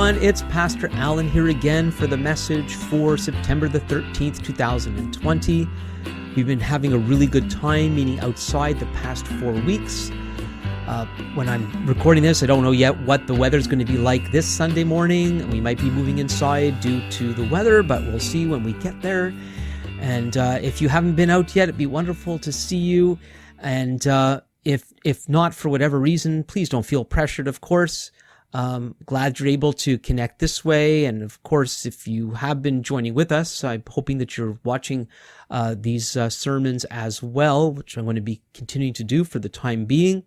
Everyone. It's Pastor Alan here again for the message for September the 13th, 2020. We've been having a really good time meeting outside the past four weeks. Uh, when I'm recording this, I don't know yet what the weather's going to be like this Sunday morning. We might be moving inside due to the weather, but we'll see when we get there. And uh, if you haven't been out yet, it'd be wonderful to see you. And uh, if if not for whatever reason, please don't feel pressured. Of course, um, glad you're able to connect this way. And of course, if you have been joining with us, I'm hoping that you're watching uh, these uh, sermons as well, which I'm going to be continuing to do for the time being.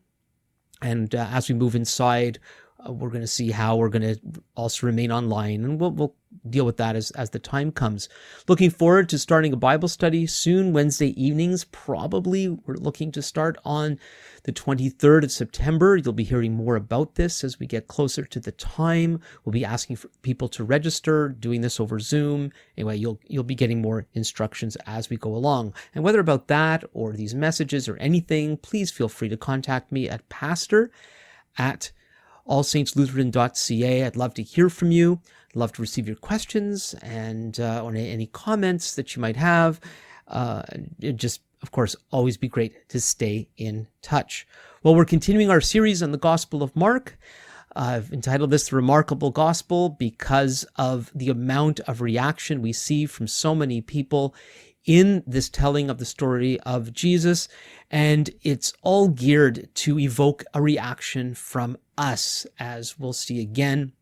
And uh, as we move inside, Uh, we're going to see how we're going to also remain online, and we'll, we'll deal with that as, as the time comes. Looking forward to starting a Bible study soon, Wednesday evenings. Probably we're looking to start on the 23rd of September. You'll be hearing more about this as we get closer to the time. We'll be asking for people to register, doing this over Zoom. Anyway, you'll you'll be getting more instructions as we go along. And whether about that or these messages or anything, please feel free to contact me at pastor at allsaintslutheran.ca. I'd love to hear from you. I'd love to receive your questions and uh, or any comments that you might have. Uh, just, of course, always be great to stay in touch. Well, we're continuing our series on the Gospel of Mark. I've entitled this The Remarkable Gospel because of the amount of reaction we see from so many people in this telling of the story of Jesus. And it's all geared to evoke a reaction from us, as we'll see again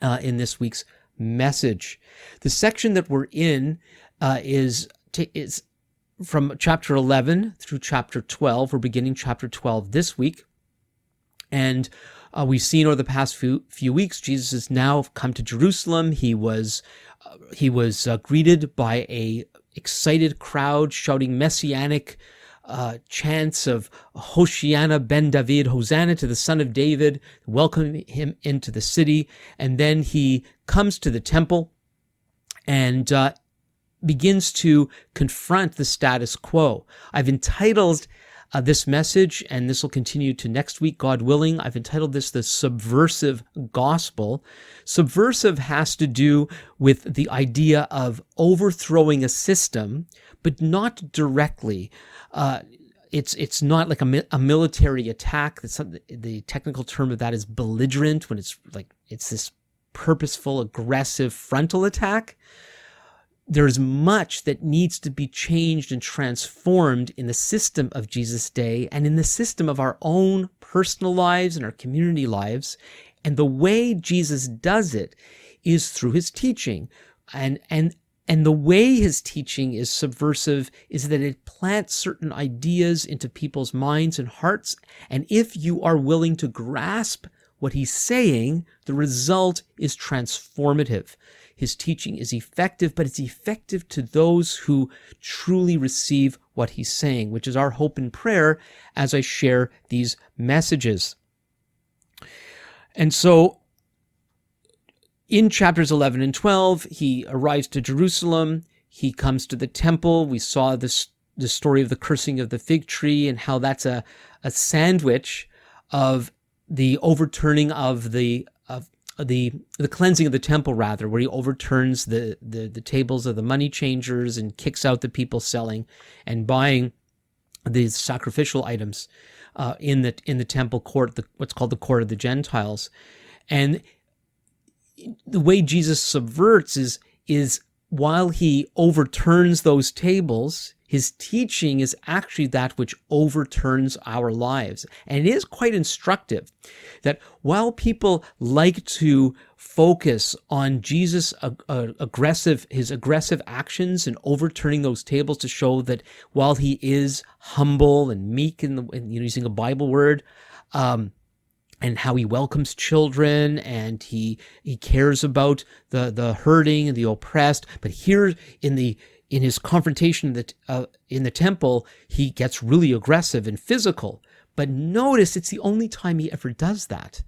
uh, in this week's message. The section that we're in uh, is, t- is from chapter 11 through chapter 12. We're beginning chapter 12 this week. And uh, we've seen over the past few few weeks, Jesus has now come to Jerusalem. He was uh, he was uh, greeted by a excited crowd shouting messianic uh, chants of Hoshiana ben David, Hosanna to the Son of David, welcoming him into the city. And then he comes to the temple and uh, begins to confront the status quo. I've entitled uh, this message, and this will continue to next week, God willing. I've entitled this the subversive gospel. Subversive has to do with the idea of overthrowing a system, but not directly. Uh, it's it's not like a, a military attack. The technical term of that is belligerent when it's like it's this purposeful, aggressive frontal attack there's much that needs to be changed and transformed in the system of Jesus' day and in the system of our own personal lives and our community lives. And the way Jesus does it is through his teaching. And, and, and the way his teaching is subversive is that it plants certain ideas into people's minds and hearts. And if you are willing to grasp what he's saying, the result is transformative. His teaching is effective, but it's effective to those who truly receive what he's saying, which is our hope and prayer as I share these messages. And so in chapters 11 and 12, he arrives to Jerusalem. He comes to the temple. We saw this the story of the cursing of the fig tree and how that's a, a sandwich of the overturning of the the the cleansing of the temple rather where he overturns the, the the tables of the money changers and kicks out the people selling and buying these sacrificial items uh, in the in the temple court the, what's called the court of the gentiles. And the way jesus subverts is is while he overturns those tables his teaching is actually that which overturns our lives. And it is quite instructive that while people like to focus on Jesus' aggressive, his aggressive actions and overturning those tables to show that while he is humble and meek in, you know, using a Bible word, um, and how he welcomes children and he he cares about the the hurting and the oppressed but here in the in his confrontation that uh, in the temple, he gets really aggressive and physical. But notice it's the only time he ever does that.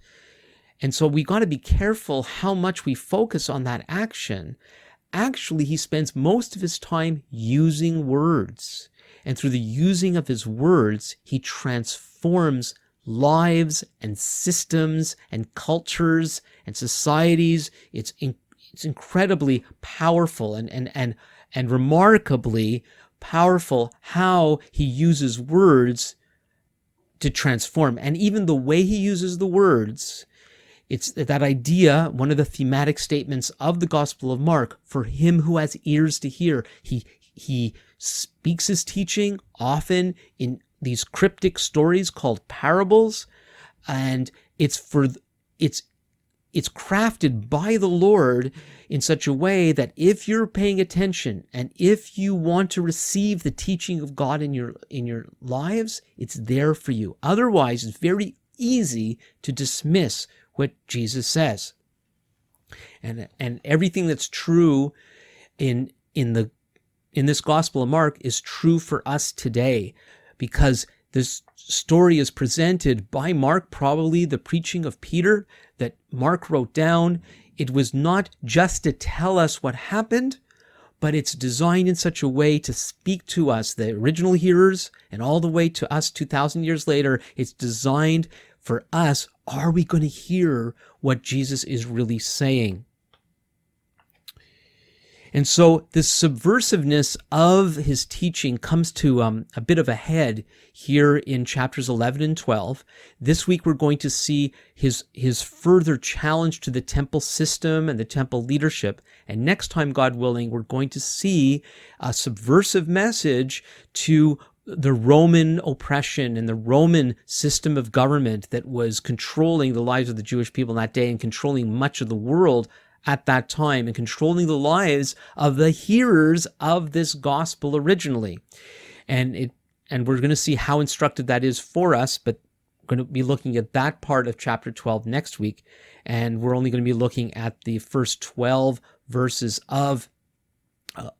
And so we got to be careful how much we focus on that action. Actually, he spends most of his time using words. And through the using of his words, he transforms lives and systems and cultures and societies. It's in, it's incredibly powerful and and and and remarkably powerful how he uses words to transform. And even the way he uses the words, it's that idea, one of the thematic statements of the Gospel of Mark, for him who has ears to hear. He he speaks his teaching often in these cryptic stories called parables, and it's for it's it's crafted by the Lord in such a way that if you're paying attention and if you want to receive the teaching of God in your in your lives, it's there for you. Otherwise, it's very easy to dismiss what Jesus says. And and everything that's true in in the in this Gospel of Mark is true for us today because this story is presented by Mark, probably the preaching of Peter that Mark wrote down. It was not just to tell us what happened, but it's designed in such a way to speak to us, the original hearers, and all the way to us 2,000 years later. It's designed for us. Are we going to hear what Jesus is really saying? And so this subversiveness of his teaching comes to um, a bit of a head here in chapters 11 and 12. This week we're going to see his, his further challenge to the temple system and the temple leadership. And next time, God willing, we're going to see a subversive message to the Roman oppression and the Roman system of government that was controlling the lives of the Jewish people in that day and controlling much of the world at that time and controlling the lives of the hearers of this gospel originally. And it and we're going to see how instructive that is for us, but we're going to be looking at that part of chapter 12 next week. And we're only going to be looking at the first 12 verses of,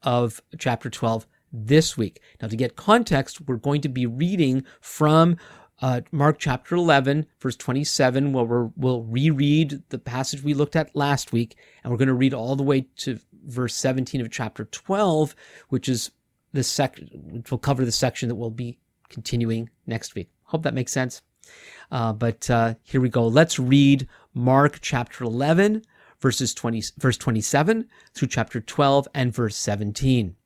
of chapter 12 this week. Now, to get context, we're going to be reading from uh, Mark chapter 11, verse 27, where we will reread the passage we looked at last week, and we're going to read all the way to verse 17 of chapter 12, which is the sec, which will cover the section that we'll be continuing next week. Hope that makes sense. Uh, but uh, here we go. Let's read Mark chapter 11, verses 20, verse 27 through chapter 12 and verse 17.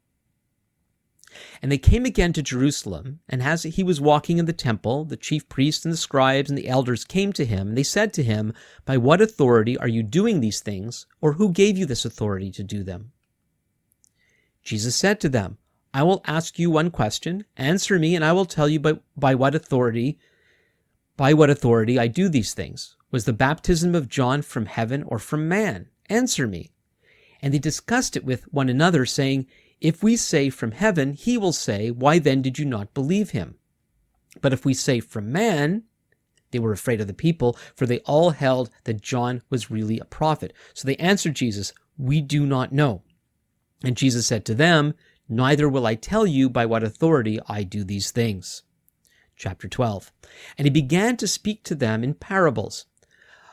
And they came again to Jerusalem, and as he was walking in the temple, the chief priests and the scribes and the elders came to him, and they said to him, By what authority are you doing these things, or who gave you this authority to do them? Jesus said to them, I will ask you one question, answer me, and I will tell you by, by what authority by what authority I do these things. Was the baptism of John from heaven or from man? Answer me. And they discussed it with one another, saying, if we say from heaven, he will say, Why then did you not believe him? But if we say from man, they were afraid of the people, for they all held that John was really a prophet. So they answered Jesus, We do not know. And Jesus said to them, Neither will I tell you by what authority I do these things. Chapter 12. And he began to speak to them in parables.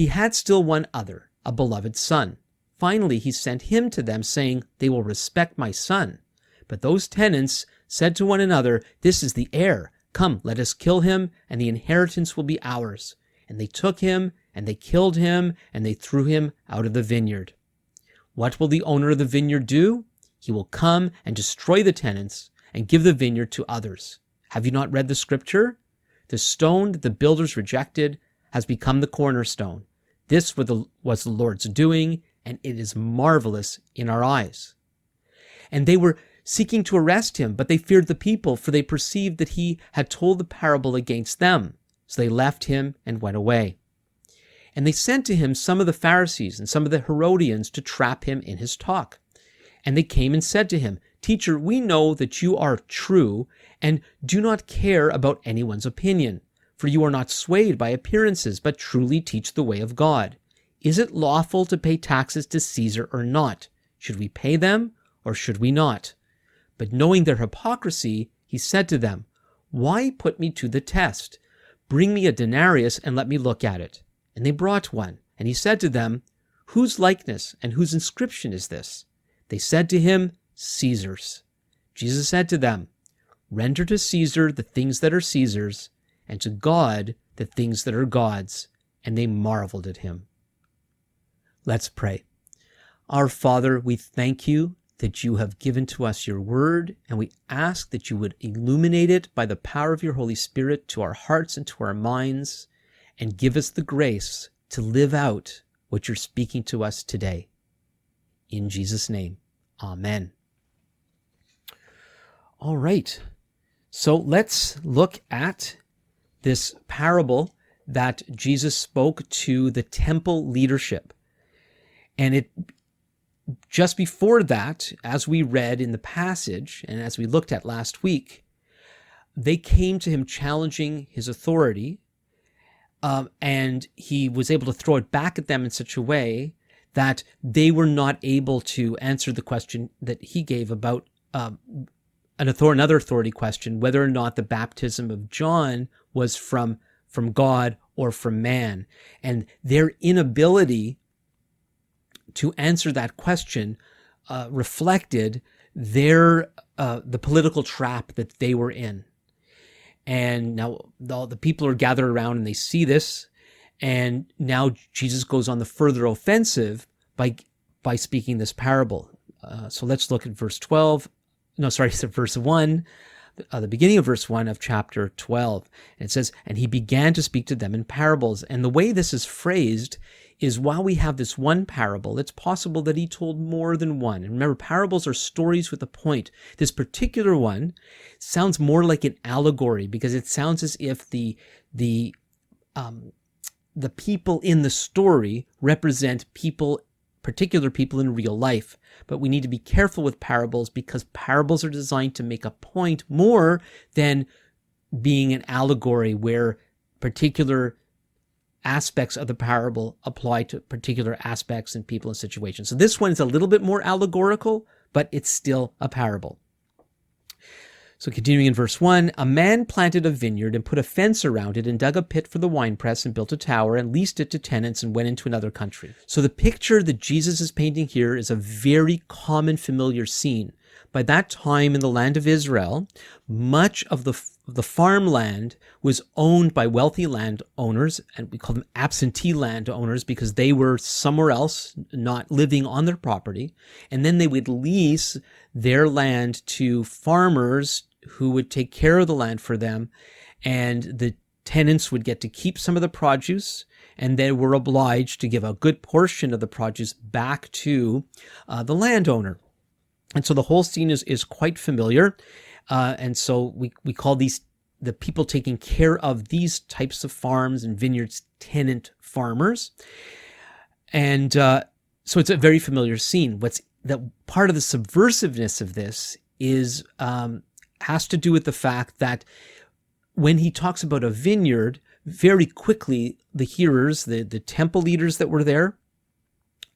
He had still one other, a beloved son. Finally, he sent him to them, saying, They will respect my son. But those tenants said to one another, This is the heir. Come, let us kill him, and the inheritance will be ours. And they took him, and they killed him, and they threw him out of the vineyard. What will the owner of the vineyard do? He will come and destroy the tenants and give the vineyard to others. Have you not read the scripture? The stone that the builders rejected has become the cornerstone. This was the Lord's doing, and it is marvelous in our eyes. And they were seeking to arrest him, but they feared the people, for they perceived that he had told the parable against them. So they left him and went away. And they sent to him some of the Pharisees and some of the Herodians to trap him in his talk. And they came and said to him, Teacher, we know that you are true and do not care about anyone's opinion for you are not swayed by appearances, but truly teach the way of God. Is it lawful to pay taxes to Caesar or not? Should we pay them or should we not? But knowing their hypocrisy, he said to them, Why put me to the test? Bring me a denarius and let me look at it. And they brought one. And he said to them, Whose likeness and whose inscription is this? They said to him, Caesar's. Jesus said to them, Render to Caesar the things that are Caesar's, and to God the things that are God's. And they marveled at him. Let's pray. Our Father, we thank you that you have given to us your word, and we ask that you would illuminate it by the power of your Holy Spirit to our hearts and to our minds, and give us the grace to live out what you're speaking to us today. In Jesus' name, amen. All right. So let's look at this parable that Jesus spoke to the temple leadership. And it just before that, as we read in the passage and as we looked at last week, they came to him challenging his authority, um, and he was able to throw it back at them in such a way that they were not able to answer the question that he gave about um, an author- another authority question, whether or not the baptism of John was from from God or from man, and their inability to answer that question uh, reflected their uh, the political trap that they were in. And now the, the people are gathered around and they see this, and now Jesus goes on the further offensive by by speaking this parable. Uh, so let's look at verse twelve. No, sorry, it's verse one uh, the beginning of verse 1 of chapter 12. And it says, And he began to speak to them in parables. And the way this is phrased is while we have this one parable, it's possible that he told more than one. And remember, parables are stories with a point. This particular one sounds more like an allegory because it sounds as if the, the, um, the people in the story represent people particular people in real life. But we need to be careful with parables because parables are designed to make a point more than being an allegory where particular aspects of the parable apply to particular aspects and people and situations. So this one is a little bit more allegorical, but it's still a parable. So continuing in verse 1, a man planted a vineyard and put a fence around it and dug a pit for the winepress and built a tower and leased it to tenants and went into another country. So the picture that Jesus is painting here is a very common familiar scene. By that time in the land of Israel, much of the the farmland was owned by wealthy landowners, and we call them absentee landowners because they were somewhere else, not living on their property. And then they would lease their land to farmers who would take care of the land for them, and the tenants would get to keep some of the produce, and they were obliged to give a good portion of the produce back to uh, the landowner. And so the whole scene is, is quite familiar. Uh, and so we, we call these the people taking care of these types of farms and vineyards tenant farmers. And uh, so it's a very familiar scene. What's that part of the subversiveness of this is um, has to do with the fact that when he talks about a vineyard, very quickly the hearers, the, the temple leaders that were there,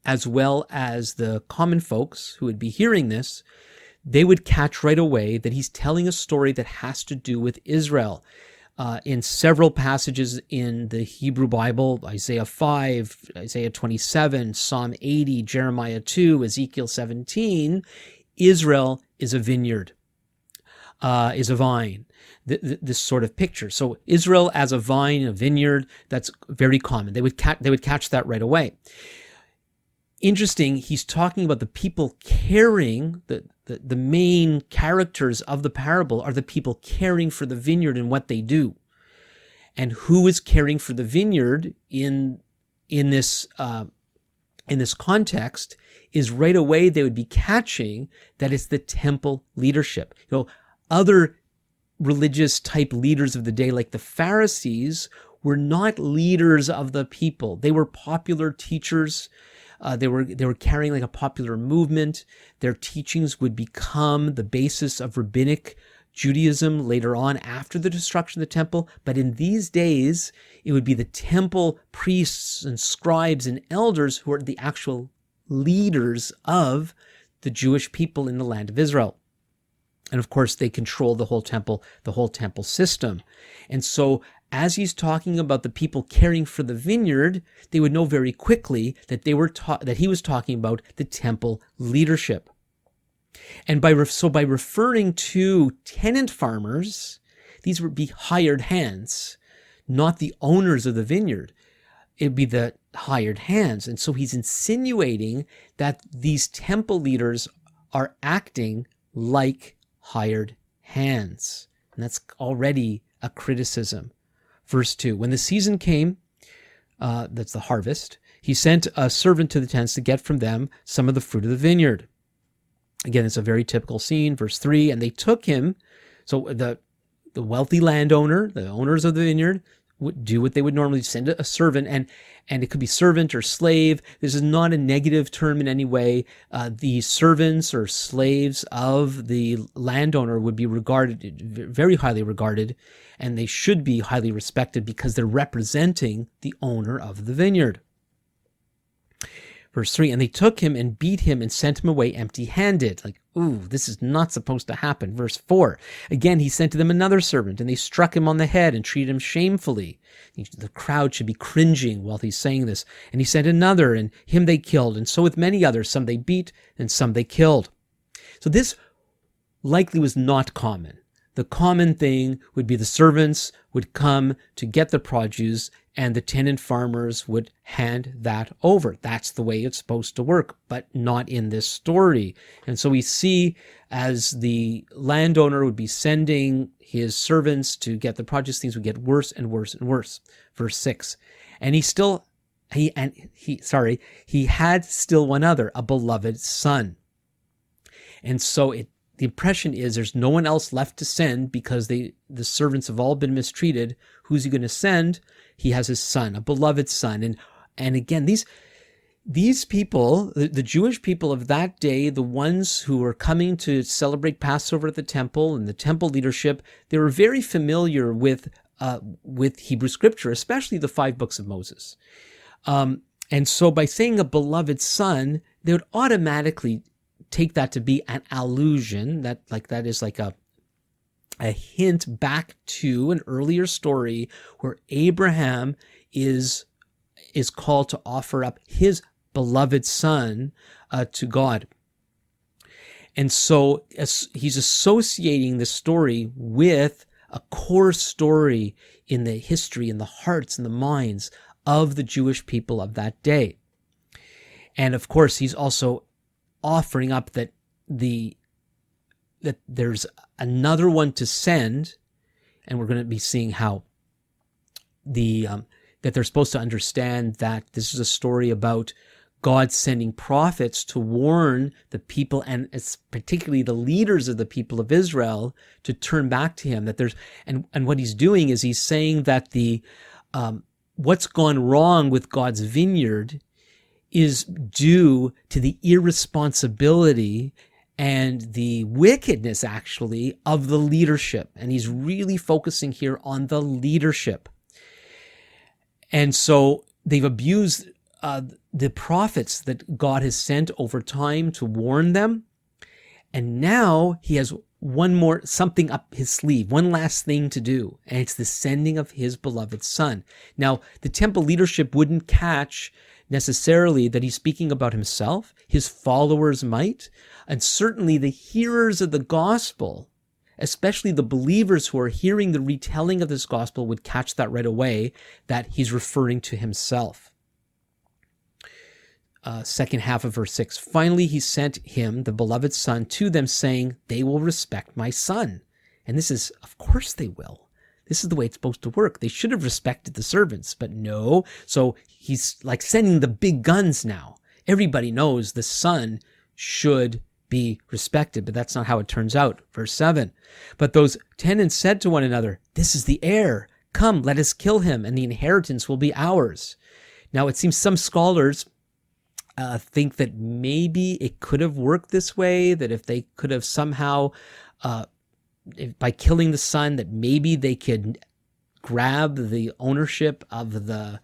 as well as the common folks who would be hearing this, they would catch right away that he's telling a story that has to do with Israel. Uh, in several passages in the Hebrew Bible, Isaiah 5, Isaiah 27, Psalm 80, Jeremiah 2, Ezekiel 17, Israel is a vineyard uh, is a vine. Th- th- this sort of picture. So Israel as a vine, a vineyard, that's very common. They would ca- they would catch that right away. Interesting. He's talking about the people caring the, the the main characters of the parable are the people caring for the vineyard and what they do, and who is caring for the vineyard in in this uh, in this context is right away they would be catching that it's the temple leadership. You know, other religious type leaders of the day, like the Pharisees, were not leaders of the people. They were popular teachers. Uh, they were they were carrying like a popular movement. Their teachings would become the basis of rabbinic Judaism later on after the destruction of the temple. But in these days, it would be the temple priests and scribes and elders who are the actual leaders of the Jewish people in the land of Israel. And of course, they control the whole temple, the whole temple system. And so, as he's talking about the people caring for the vineyard, they would know very quickly that they were ta- that he was talking about the temple leadership. And by re- so by referring to tenant farmers, these would be hired hands, not the owners of the vineyard. It'd be the hired hands. And so he's insinuating that these temple leaders are acting like hired hands. And that's already a criticism. Verse 2 When the season came, uh, that's the harvest, he sent a servant to the tents to get from them some of the fruit of the vineyard. Again, it's a very typical scene. Verse 3 And they took him. So the, the wealthy landowner, the owners of the vineyard, do what they would normally send a servant and and it could be servant or slave. This is not a negative term in any way. Uh, the servants or slaves of the landowner would be regarded very highly regarded and they should be highly respected because they're representing the owner of the vineyard Verse 3 And they took him and beat him and sent him away empty handed. Like, ooh, this is not supposed to happen. Verse 4 Again, he sent to them another servant, and they struck him on the head and treated him shamefully. The crowd should be cringing while he's saying this. And he sent another, and him they killed. And so with many others, some they beat, and some they killed. So this likely was not common. The common thing would be the servants would come to get the produce and the tenant farmers would hand that over. That's the way it's supposed to work, but not in this story. And so we see as the landowner would be sending his servants to get the produce, things would get worse and worse and worse. Verse six. And he still, he, and he, sorry, he had still one other, a beloved son. And so it the impression is there's no one else left to send because they the servants have all been mistreated. Who's he going to send? He has his son, a beloved son, and and again these these people, the, the Jewish people of that day, the ones who were coming to celebrate Passover at the temple and the temple leadership, they were very familiar with uh, with Hebrew scripture, especially the five books of Moses. Um, and so by saying a beloved son, they would automatically take that to be an allusion that like that is like a a hint back to an earlier story where Abraham is is called to offer up his beloved son uh, to God. And so he's associating this story with a core story in the history in the hearts and the minds of the Jewish people of that day. And of course, he's also offering up that the that there's another one to send, and we're going to be seeing how the um, that they're supposed to understand that this is a story about God sending prophets to warn the people and particularly the leaders of the people of Israel to turn back to Him. That there's and and what He's doing is He's saying that the um, what's gone wrong with God's vineyard is due to the irresponsibility and the wickedness actually of the leadership. And he's really focusing here on the leadership. And so they've abused uh, the prophets that God has sent over time to warn them. And now he has one more something up his sleeve, one last thing to do, and it's the sending of his beloved son. Now, the temple leadership wouldn't catch necessarily that he's speaking about himself. His followers might. And certainly the hearers of the gospel, especially the believers who are hearing the retelling of this gospel, would catch that right away that he's referring to himself. Uh, second half of verse 6 finally he sent him the beloved son to them saying they will respect my son and this is of course they will this is the way it's supposed to work. They should have respected the servants, but no. So he's like sending the big guns now. Everybody knows the son should be respected, but that's not how it turns out. Verse 7 But those tenants said to one another, This is the heir. Come, let us kill him, and the inheritance will be ours. Now, it seems some scholars uh, think that maybe it could have worked this way, that if they could have somehow uh, if, by killing the son that maybe they could grab the ownership of the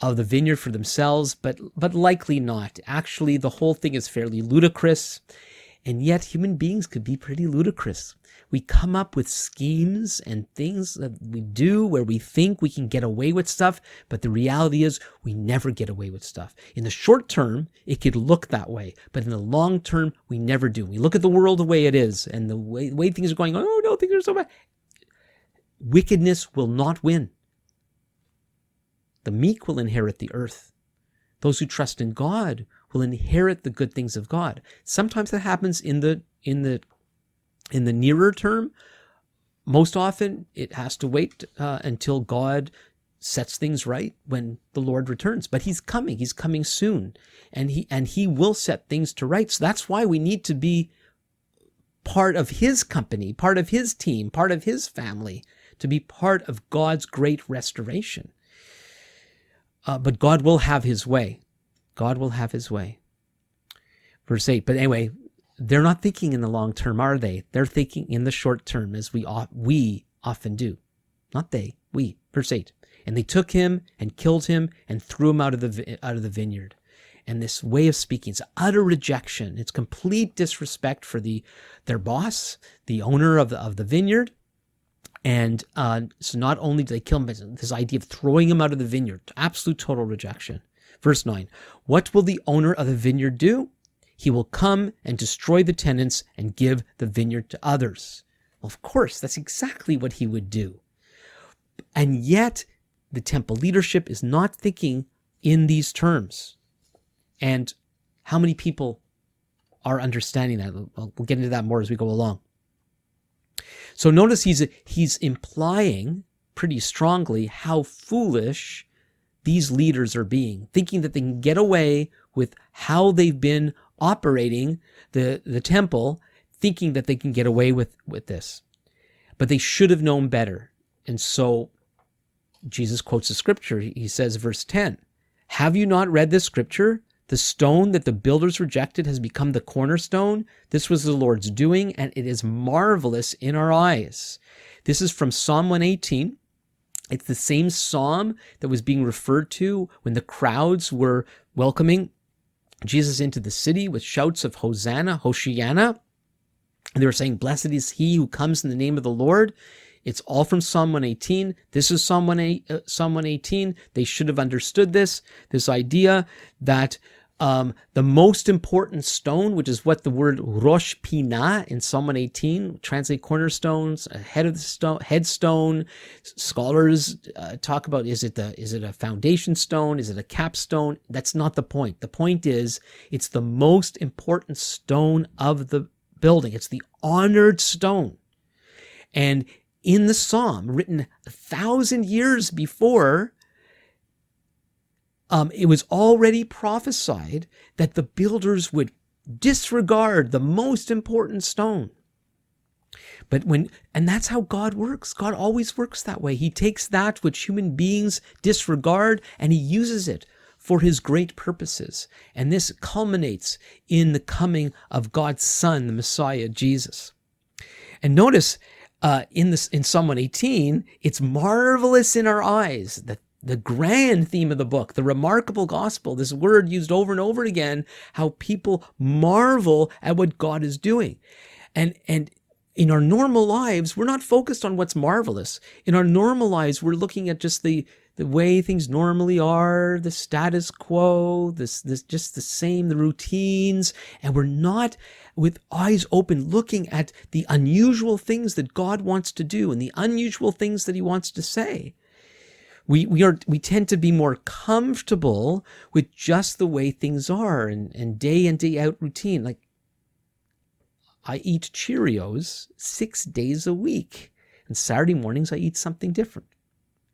of the vineyard for themselves, but but likely not. Actually, the whole thing is fairly ludicrous, and yet human beings could be pretty ludicrous. We come up with schemes and things that we do where we think we can get away with stuff, but the reality is we never get away with stuff. In the short term, it could look that way, but in the long term, we never do. We look at the world the way it is and the way, way things are going, oh no, things are so bad. Wickedness will not win. The meek will inherit the earth. Those who trust in God will inherit the good things of God. Sometimes that happens in the in the in the nearer term. Most often, it has to wait uh, until God sets things right when the Lord returns. But He's coming. He's coming soon, and He and He will set things to right. So that's why we need to be part of His company, part of His team, part of His family, to be part of God's great restoration. Uh, but God will have His way. God will have His way. Verse 8. But anyway, they're not thinking in the long term, are they? They're thinking in the short term, as we we often do. Not they, we. Verse eight. And they took him and killed him and threw him out of the out of the vineyard. And this way of speaking, it's utter rejection. It's complete disrespect for the their boss, the owner of the of the vineyard. And uh, so not only do they kill him, but this idea of throwing him out of the vineyard, absolute total rejection. Verse 9, what will the owner of the vineyard do? He will come and destroy the tenants and give the vineyard to others. Well, of course, that's exactly what he would do. And yet, the temple leadership is not thinking in these terms. And how many people are understanding that? We'll get into that more as we go along. So notice he's he's implying pretty strongly how foolish these leaders are being, thinking that they can get away with how they've been operating the, the temple thinking that they can get away with, with this. But they should have known better. And so Jesus quotes the scripture. He says, verse 10 Have you not read this scripture? The stone that the builders rejected has become the cornerstone. This was the Lord's doing, and it is marvelous in our eyes. This is from Psalm 118. It's the same psalm that was being referred to when the crowds were welcoming Jesus into the city with shouts of Hosanna, Hoshiana. And they were saying, Blessed is he who comes in the name of the Lord. It's all from Psalm 118. This is Psalm, 118, uh, Psalm 118. They should have understood this, this idea that um, the most important stone, which is what the word Rosh Pinah in Psalm 18 translate cornerstones, head of the stone, headstone. Scholars uh, talk about is it the is it a foundation stone? Is it a capstone? That's not the point. The point is it's the most important stone of the building. It's the honored stone, and in the psalm written a thousand years before um, it was already prophesied that the builders would disregard the most important stone. But when, and that's how God works. God always works that way. He takes that which human beings disregard and he uses it for his great purposes. And this culminates in the coming of God's Son, the Messiah, Jesus. And notice uh, in this in Psalm 118, it's marvelous in our eyes that the grand theme of the book, the remarkable gospel, this word used over and over again, how people marvel at what God is doing. And, and in our normal lives, we're not focused on what's marvelous. In our normal lives, we're looking at just the, the way things normally are, the status quo, this, this, just the same, the routines. And we're not with eyes open looking at the unusual things that God wants to do and the unusual things that he wants to say we we are we tend to be more comfortable with just the way things are and, and day in day out routine. Like i eat cheerios six days a week and saturday mornings i eat something different.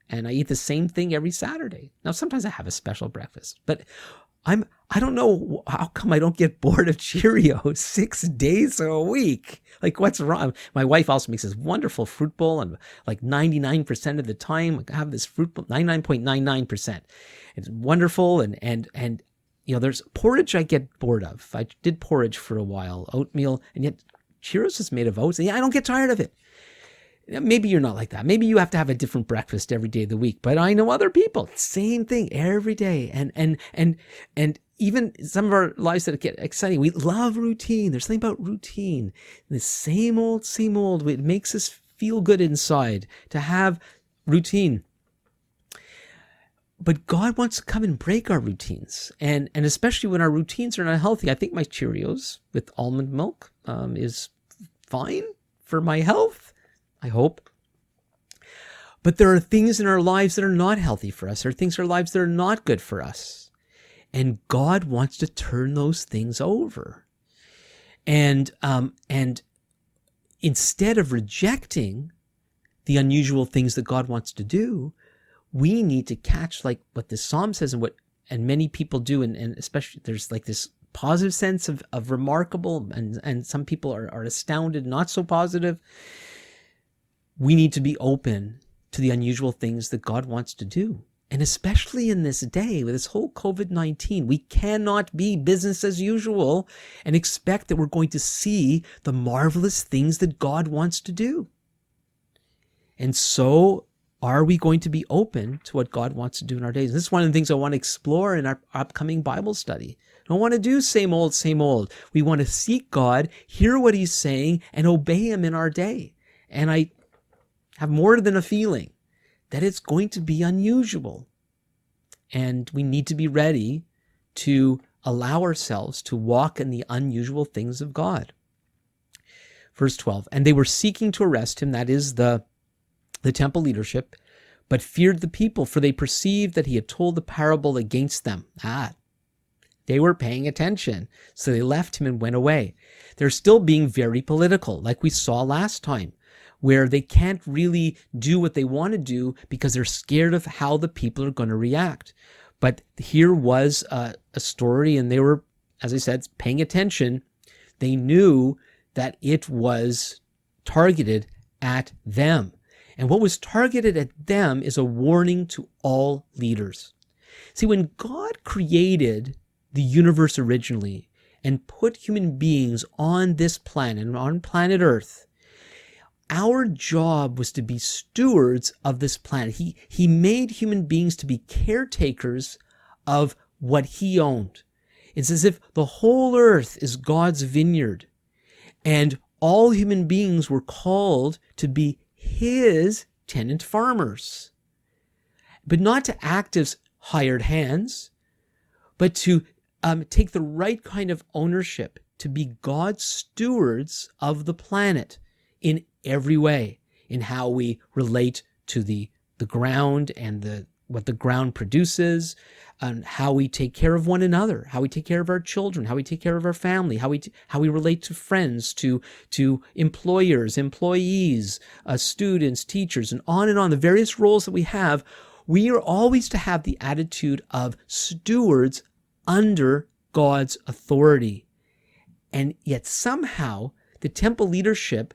And i eat the same thing every saturday. Now sometimes i have a special breakfast but I'm I don't know how come I don't get bored of Cheerios six days a week. Like what's wrong? My wife also makes this wonderful fruit bowl, and like 99% of the time I have this fruit bowl, 99.99%. It's wonderful, and and and you know, there's porridge I get bored of. I did porridge for a while, oatmeal, and yet Cheerios is made of oats. And yeah, I don't get tired of it. maybe you're not like that. Maybe you have to have a different breakfast every day of the week. But I know other people, same thing every day. And and and and even some of our lives that get exciting, we love routine. There's something about routine. The same old, same old. It makes us feel good inside to have routine. But God wants to come and break our routines, and and especially when our routines are not healthy. I think my Cheerios with almond milk um, is fine for my health. I hope. But there are things in our lives that are not healthy for us. There are things in our lives that are not good for us. And God wants to turn those things over. And, um, and instead of rejecting the unusual things that God wants to do, we need to catch like what the Psalm says and what, and many people do. And, and especially there's like this positive sense of, of remarkable and, and some people are, are astounded, not so positive. We need to be open to the unusual things that God wants to do. And especially in this day with this whole COVID 19, we cannot be business as usual and expect that we're going to see the marvelous things that God wants to do. And so, are we going to be open to what God wants to do in our days? This is one of the things I want to explore in our upcoming Bible study. I don't want to do same old, same old. We want to seek God, hear what He's saying, and obey Him in our day. And I have more than a feeling that it's going to be unusual. And we need to be ready to allow ourselves to walk in the unusual things of God. Verse 12, and they were seeking to arrest him, that is the, the temple leadership, but feared the people, for they perceived that he had told the parable against them. Ah, they were paying attention. So they left him and went away. They're still being very political, like we saw last time where they can't really do what they want to do because they're scared of how the people are going to react. But here was a, a story, and they were, as I said, paying attention. They knew that it was targeted at them. And what was targeted at them is a warning to all leaders. See, when God created the universe originally and put human beings on this planet, on planet Earth, our job was to be stewards of this planet. He, he made human beings to be caretakers of what he owned. It's as if the whole earth is God's vineyard and all human beings were called to be his tenant farmers, but not to act as hired hands, but to um, take the right kind of ownership, to be God's stewards of the planet in every way in how we relate to the the ground and the what the ground produces and how we take care of one another how we take care of our children how we take care of our family how we t- how we relate to friends to to employers employees uh, students teachers and on and on. The various roles that we have we are always to have the attitude of stewards under God's authority. And yet somehow the temple leadership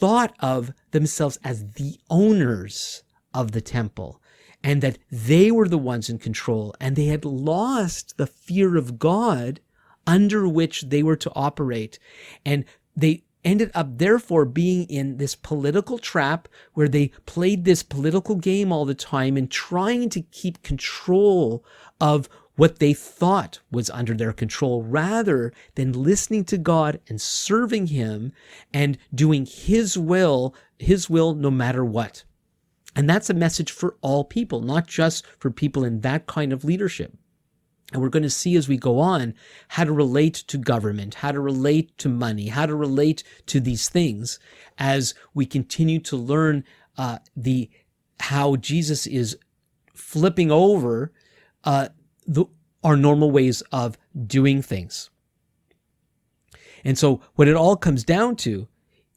thought of themselves as the owners of the temple and that they were the ones in control and they had lost the fear of God under which they were to operate. And they ended up therefore being in this political trap where they played this political game all the time and trying to keep control of what they thought was under their control rather than listening to God and serving Him and doing His will, His will no matter what. And that's a message for all people, not just for people in that kind of leadership. And we're going to see as we go on how to relate to government, how to relate to money, how to relate to these things as we continue to learn uh, the how Jesus is flipping over uh, the, our normal ways of doing things. And so, what it all comes down to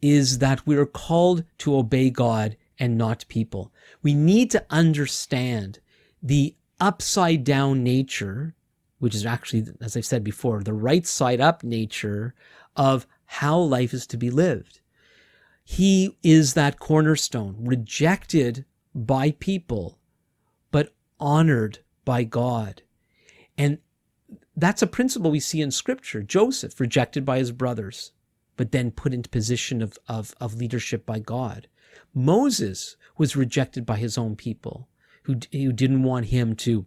is that we are called to obey God and not people. We need to understand the upside down nature, which is actually, as I've said before, the right side up nature of how life is to be lived. He is that cornerstone, rejected by people, but honored by God. And that's a principle we see in scripture. Joseph, rejected by his brothers, but then put into position of, of, of leadership by God. Moses was rejected by his own people who, who didn't want him to,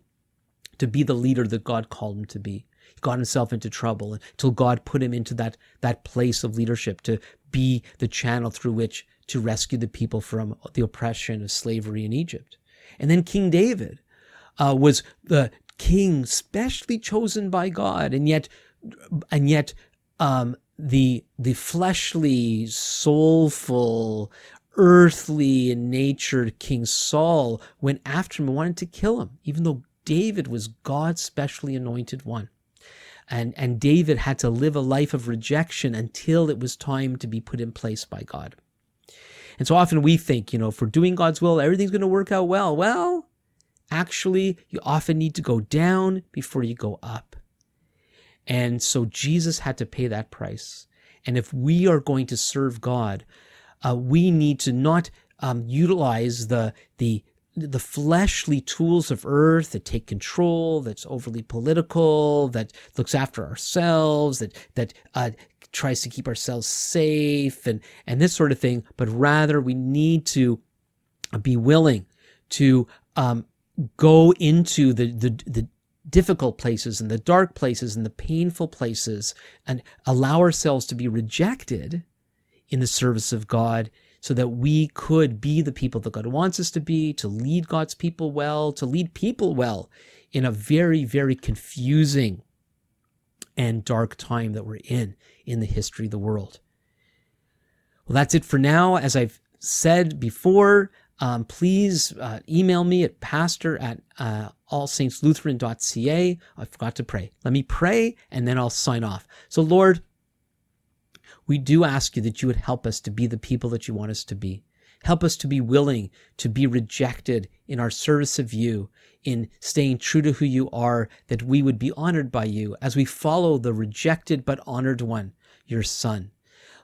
to be the leader that God called him to be. He got himself into trouble until God put him into that, that place of leadership to be the channel through which to rescue the people from the oppression of slavery in Egypt. And then King David uh, was the king specially chosen by God, and yet, and yet, um, the the fleshly, soulful, earthly in nature King Saul went after him and wanted to kill him, even though David was God's specially anointed one. And, and David had to live a life of rejection until it was time to be put in place by God. And so often we think, you know, for doing God's will, everything's going to work out well. Well, actually, you often need to go down before you go up. And so Jesus had to pay that price. And if we are going to serve God, uh, we need to not um, utilize the the the fleshly tools of earth that take control, that's overly political, that looks after ourselves, that that uh, tries to keep ourselves safe, and and this sort of thing. But rather, we need to be willing to um, go into the, the the difficult places and the dark places and the painful places, and allow ourselves to be rejected in the service of God so that we could be the people that God wants us to be, to lead God's people well, to lead people well in a very, very confusing and dark time that we're in in the history of the world. Well, that's it for now. As I've said before, um, please uh, email me at pastor at uh, allsaintslutheran.ca. I forgot to pray. Let me pray and then I'll sign off. So, Lord, we do ask you that you would help us to be the people that you want us to be. Help us to be willing to be rejected in our service of you, in staying true to who you are, that we would be honored by you as we follow the rejected but honored one, your Son.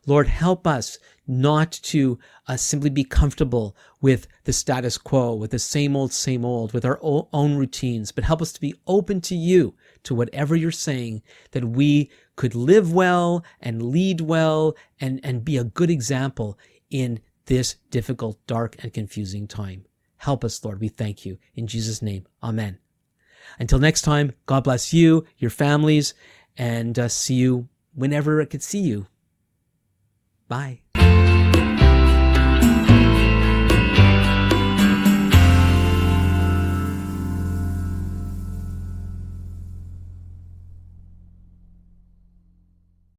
Lord, help us not to uh, simply be comfortable with the status quo, with the same old, same old, with our own routines, but help us to be open to you, to whatever you're saying, that we could live well and lead well and, and be a good example in this difficult, dark, and confusing time. Help us, Lord. We thank you. In Jesus' name, amen. Until next time, God bless you, your families, and uh, see you whenever I could see you. Bye.